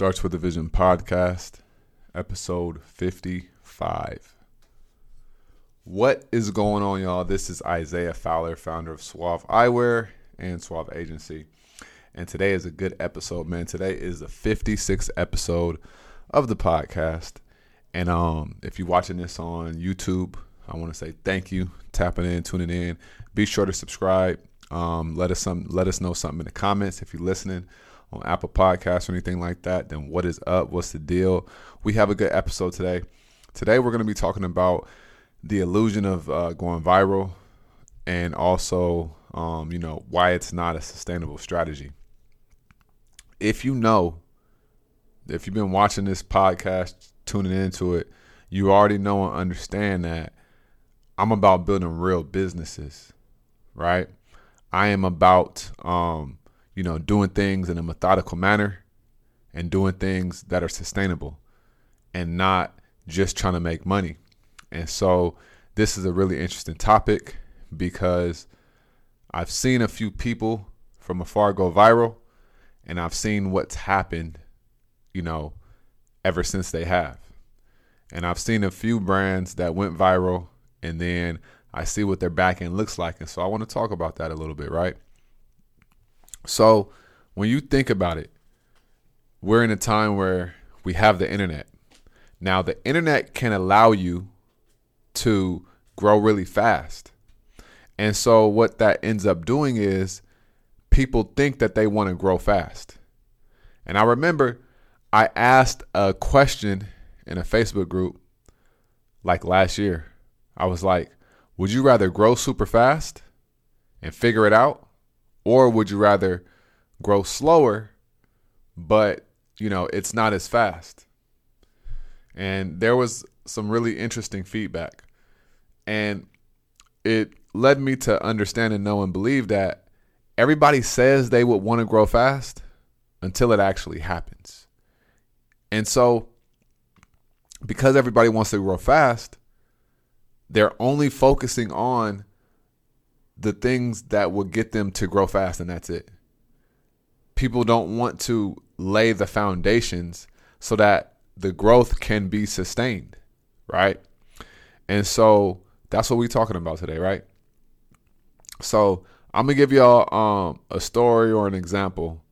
Starts with a Vision podcast, episode 55. What is going on, y'all? This is Isaiah Fowler, founder of Suave Eyewear and Suave Agency. And today is a good episode, man. Today is the 56th episode of the podcast. And um, if you're watching this on YouTube, I want to say thank you, tapping in, tuning in. Be sure to subscribe. Um, let us some let us know something in the comments if you're listening on Apple Podcasts or anything like that, then what is up? What's the deal? We have a good episode today. Today, we're going to be talking about the illusion of uh, going viral and also, um, you know, why it's not a sustainable strategy. If you know, if you've been watching this podcast, tuning into it, you already know and understand that I'm about building real businesses, right? I am about um, you know, doing things in a methodical manner and doing things that are sustainable and not just trying to make money. And so this is a really interesting topic because I've seen a few people from afar go viral and I've seen what's happened, you know, ever since they have. And I've seen a few brands that went viral and then I see what their back end looks like. And so I want to talk about that a little bit, right? So when you think about it, we're in a time where we have the internet. Now, the internet can allow you to grow really fast. And so, what that ends up doing is people think that they want to grow fast. And I remember I asked a question in a Facebook group like last year. I was like, Would you rather grow super fast and figure it out? Or would you rather grow slower, but you know, it's not as fast? And there was some really interesting feedback. And it led me to understand and know and believe that everybody says they would want to grow fast until it actually happens. And so, because everybody wants to grow fast, they're only focusing on the things that will get them to grow fast, and that's it. People don't want to lay the foundations so that the growth can be sustained, right? And so that's what we're talking about today, right? So I'm gonna give y'all um, a story or an example.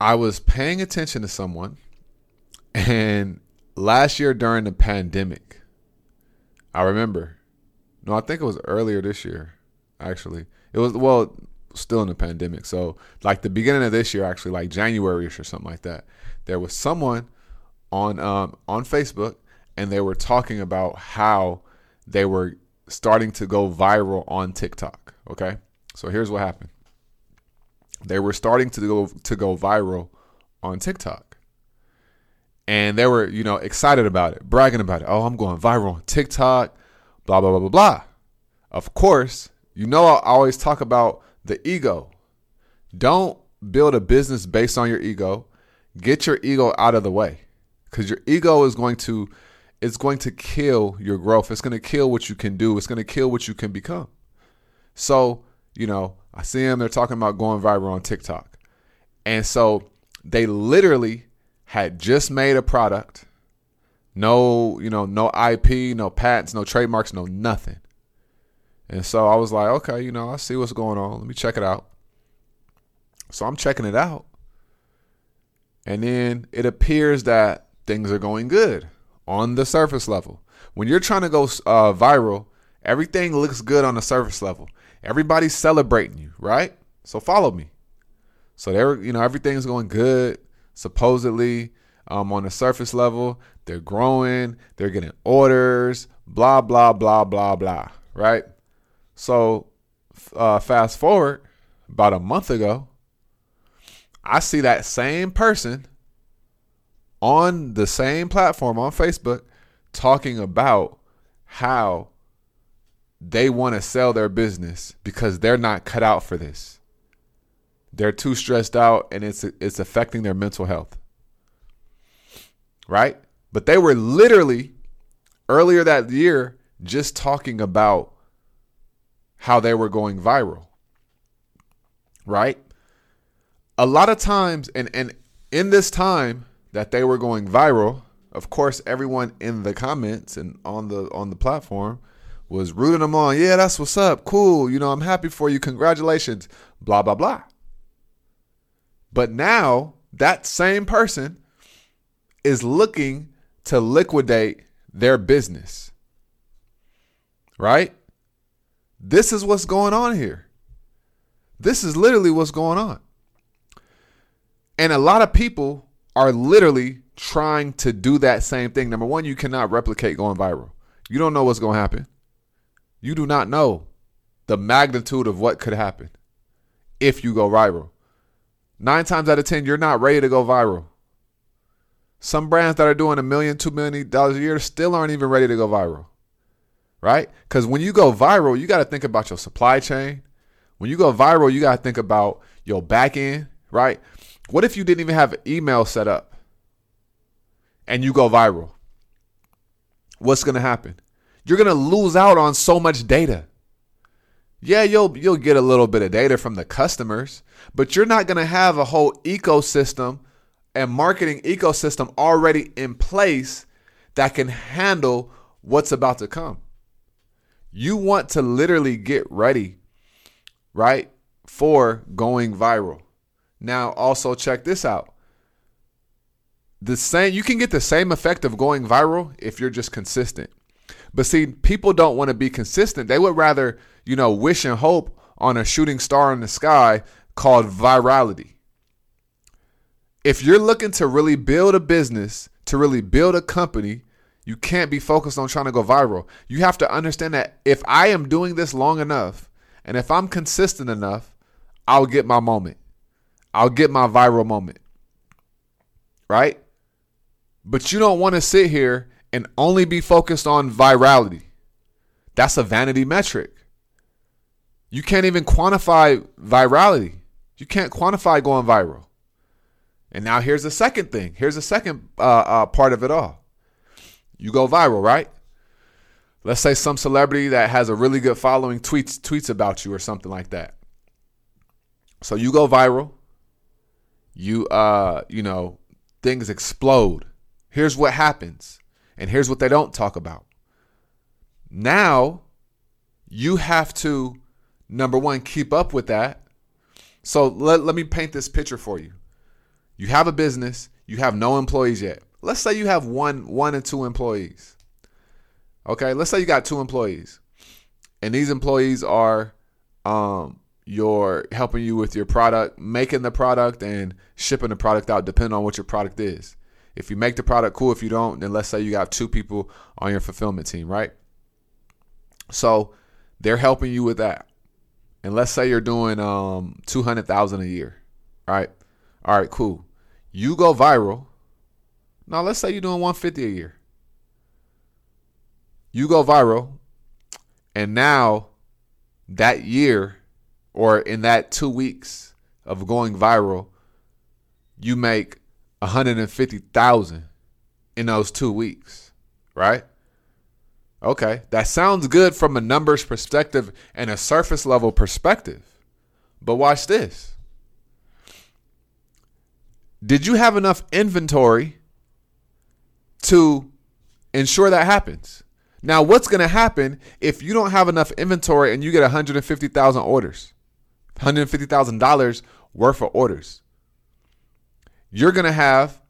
I was paying attention to someone, and last year during the pandemic, I remember. No, I think it was earlier this year actually. It was well still in the pandemic. So like the beginning of this year, actually, like January-ish or something like that, there was someone on um, on Facebook and they were talking about how they were starting to go viral on TikTok. Okay. So here's what happened. They were starting to go to go viral on TikTok. And they were, you know, excited about it, bragging about it. Oh, I'm going viral on TikTok, blah, blah, blah, blah, blah. Of course, you know, I always talk about the ego. Don't build a business based on your ego. Get your ego out of the way because your ego is going to it's going to kill your growth. It's going to kill what you can do. It's going to kill what you can become. So, you know, I see them, they're talking about going viral on TikTok. And so they literally had just made a product. No, you know, no IP, no patents, no trademarks, no nothing. And so I was like, okay, you know, I see what's going on. Let me check it out. So I'm checking it out. And then it appears that things are going good on the surface level. When you're trying to go uh, viral, everything looks good on the surface level. Everybody's celebrating you, right? So follow me. So there, you know, everything's going good. Supposedly, um, on the surface level, they're growing, they're getting orders, blah blah blah blah blah, right? So, uh, fast forward about a month ago, I see that same person on the same platform on Facebook talking about how they want to sell their business because they're not cut out for this. They're too stressed out and it's it's affecting their mental health. Right? But they were literally earlier that year just talking about how they were going viral. Right? A lot of times and and in this time that they were going viral, of course, everyone in the comments and on the on the platform was rooting them on. Yeah, that's what's up. Cool. You know, I'm happy for you. Congratulations. Blah blah blah. But now that same person is looking to liquidate their business. Right? This is what's going on here. This is literally what's going on. And a lot of people are literally trying to do that same thing. Number one, you cannot replicate going viral. You don't know what's going to happen. You do not know the magnitude of what could happen if you go viral. Nine times out of 10, you're not ready to go viral. Some brands that are doing a million, two million dollars a year still aren't even ready to go viral. Right? Because when you go viral, you got to think about your supply chain. When you go viral, you got to think about your back end, right? What if you didn't even have email set up and you go viral? What's going to happen? You're going to lose out on so much data. Yeah, you'll you'll get a little bit of data from the customers, but you're not going to have a whole ecosystem and marketing ecosystem already in place that can handle what's about to come. You want to literally get ready, right, for going viral. Now, also check this out. The same you can get the same effect of going viral if you're just consistent. But see, people don't want to be consistent. They would rather, you know, wish and hope on a shooting star in the sky called virality. If you're looking to really build a business, to really build a company, you can't be focused on trying to go viral. You have to understand that if I am doing this long enough and if I'm consistent enough, I'll get my moment. I'll get my viral moment. Right? But you don't want to sit here and only be focused on virality. That's a vanity metric. You can't even quantify virality. You can't quantify going viral. And now here's the second thing. Here's the second uh, uh, part of it all. You go viral, right? Let's say some celebrity that has a really good following tweets tweets about you or something like that. So you go viral. You uh, you know, things explode. Here's what happens. And here's what they don't talk about. Now, you have to, number one, keep up with that. So let, let me paint this picture for you. You have a business, you have no employees yet. Let's say you have one, one and two employees. Okay, let's say you got two employees. And these employees are um your helping you with your product, making the product and shipping the product out, depending on what your product is. If you make the product, cool. If you don't, then let's say you got two people on your fulfillment team, right? So they're helping you with that. And let's say you're doing um 200,000 a year. Right. All right, cool. You go viral. Now let's say you're doing 150 a year. You go viral and now that year or in that 2 weeks of going viral, you make 150,000 in those 2 weeks, right? Okay, that sounds good from a numbers perspective and a surface level perspective. But watch this. Did you have enough inventory to ensure that happens? Now, what's going to happen if you don't have enough inventory and you get 150,000 orders? $150,000 worth of orders you're going to have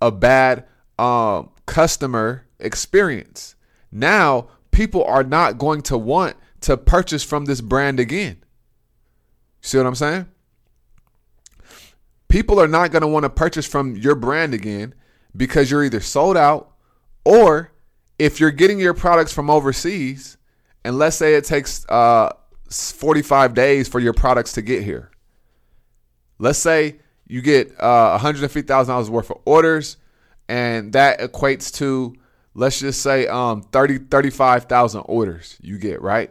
a bad um, customer experience. Now, people are not going to want to purchase from this brand again. See what I'm saying? People are not going to want to purchase from your brand again because you're either sold out or if you're getting your products from overseas, and let's say it takes uh, 45 days for your products to get here. Let's say you get uh, $150,000 worth of orders, and that equates to, let's just say, um, 30, 35,000 orders you get, right?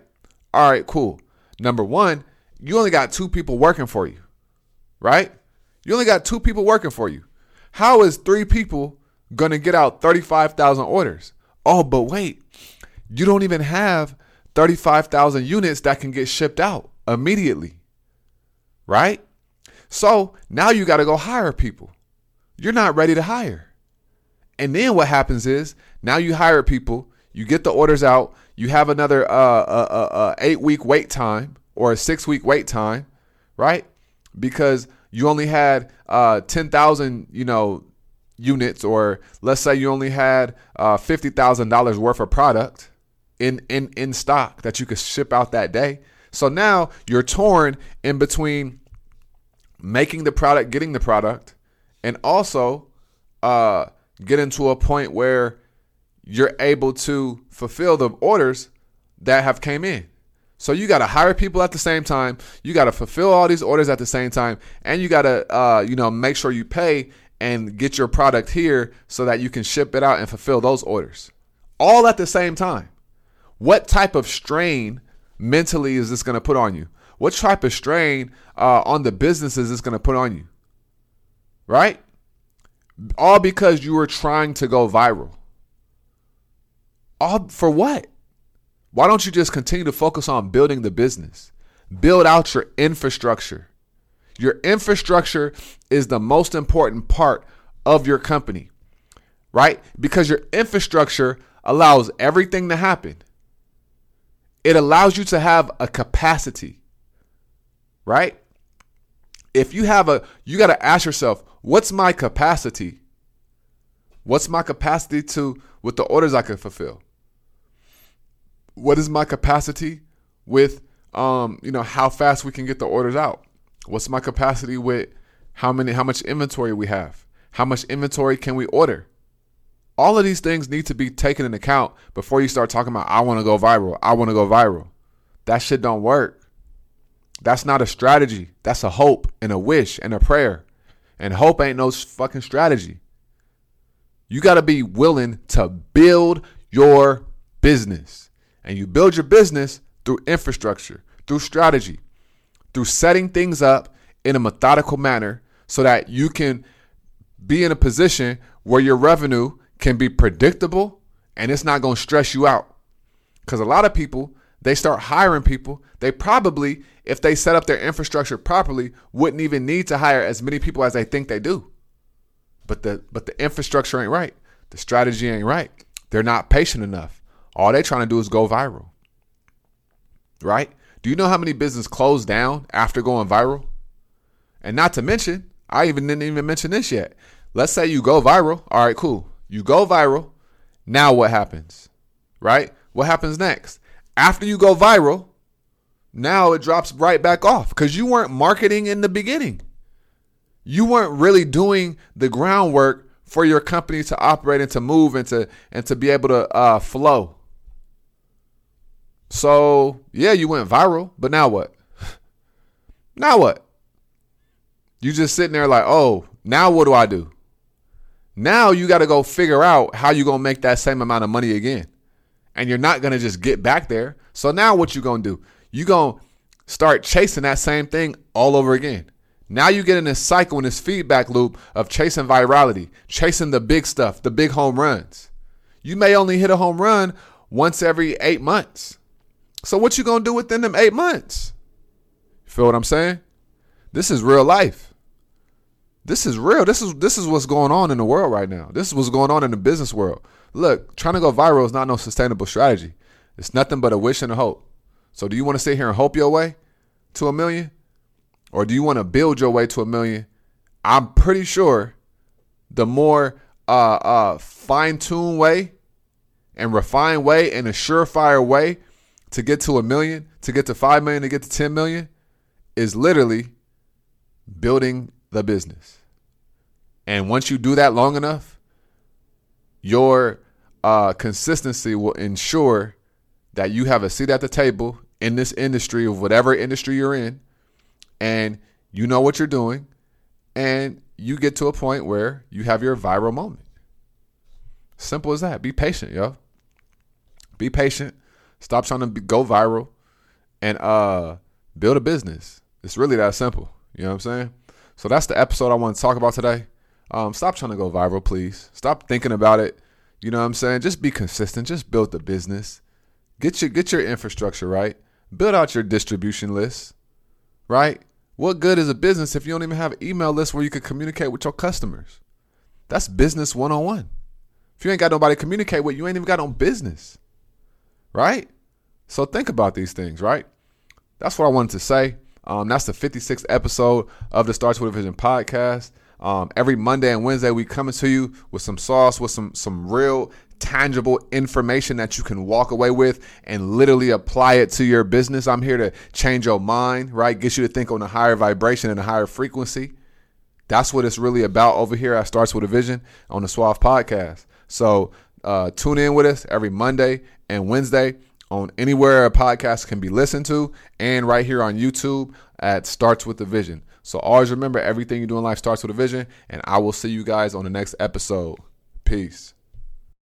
All right, cool. Number one, you only got two people working for you, right? You only got two people working for you. How is three people to get out 35,000 orders? Oh, but wait, you don't even have 35,000 units that can get shipped out immediately, right? So now you got to go hire people. you're not ready to hire. And then what happens is now you hire people, you get the orders out, you have another uh, uh, uh, uh eight week wait time or a six week wait time, right? Because you only had uh, 10,000, you know, units, or let's say you only had uh, $50,000 worth of product in, in, in stock that you could ship out that day. So now you're torn in between making the product, getting the product, and also uh, getting to a point where you're able to fulfill the orders that have came in. So you got to hire people at the same time. You got to fulfill all these orders at the same time, and you got to, uh, you know, make sure you pay and get your product here so that you can ship it out and fulfill those orders, all at the same time. What type of strain mentally is this going to put on you? What type of strain uh, on the business is this going to put on you? Right? All because you were trying to go viral. All for what? Why don't you just continue to focus on building the business? Build out your infrastructure. Your infrastructure is the most important part of your company, right? Because your infrastructure allows everything to happen. It allows you to have a capacity, right? If you have a, you got to ask yourself, what's my capacity? What's my capacity to, with the orders I can fulfill? What is my capacity with um, you know, how fast we can get the orders out? What's my capacity with how many how much inventory we have? How much inventory can we order? All of these things need to be taken into account before you start talking about I want to go viral. I want to go viral. That shit don't work. That's not a strategy. That's a hope and a wish and a prayer. And hope ain't no fucking strategy. You got to be willing to build your business. And you build your business through infrastructure, through strategy, through setting things up in a methodical manner so that you can be in a position where your revenue can be predictable and it's not going to stress you out. Because a lot of people, they start hiring people. They probably, if they set up their infrastructure properly, wouldn't even need to hire as many people as they think they do. But the but the infrastructure ain't right. The strategy ain't right. They're not patient enough. All they're trying to do is go viral. Right? Do you know how many businesses closed down after going viral? And not to mention, I even didn't even mention this yet. Let's say you go viral. All right, cool. You go viral. Now what happens? Right? What happens next? After you go viral, now it drops right back off because you weren't marketing in the beginning. You weren't really doing the groundwork for your company to operate and to move and to and to be able to uh, flow. So, yeah, you went viral, but now what? now what? You just sitting there like, oh, now what do I do? Now you got to go figure out how you going to make that same amount of money again. And you're not going to just get back there. So now what you going to do? You going to start chasing that same thing all over again. Now you get in this cycle in this feedback loop of chasing virality, chasing the big stuff, the big home runs. You may only hit a home run once every eight months. So what you gonna do within them eight months? Feel what I'm saying? This is real life. This is real. This is this is what's going on in the world right now. This is what's going on in the business world. Look, trying to go viral is not no sustainable strategy. It's nothing but a wish and a hope. So do you want to sit here and hope your way to a million? Or do you want to build your way to a million? I'm pretty sure the more uh, uh, fine-tuned way and refined way and a surefire way to get to a million, to get to 5 million, to get to 10 million is literally building the business. And once you do that long enough, your uh, consistency will ensure that you have a seat at the table in this industry of whatever industry you're in, and you know what you're doing, and you get to a point where you have your viral moment. Simple as that. Be patient, yo. Be patient. Stop trying to be, go viral and uh build a business. It's really that simple. You know what I'm saying? So that's the episode I want to talk about today. Um, stop trying to go viral, please. Stop thinking about it. You know what I'm saying? Just be consistent. Just build the business. Get your get your infrastructure right. Build out your distribution list. Right? What good is a business if you don't even have an email list where you can communicate with your customers? That's business one on one. If you ain't got nobody to communicate with, you ain't even got no business. Right? So think about these things, right? That's what I wanted to say. Um, that's the 56th episode of the Starts with a Vision podcast. Um, every Monday and Wednesday, we coming to you with some sauce, with some some real tangible information that you can walk away with and literally apply it to your business. I'm here to change your mind, right? Get you to think on a higher vibration and a higher frequency. That's what it's really about over here at Starts with a Vision on the Suave podcast. So uh, tune in with us every Monday and Wednesday on anywhere a podcast can be listened to and right here on YouTube at Starts with the Vision. So always remember everything you do in life starts with a vision, and I will see you guys on the next episode. Peace.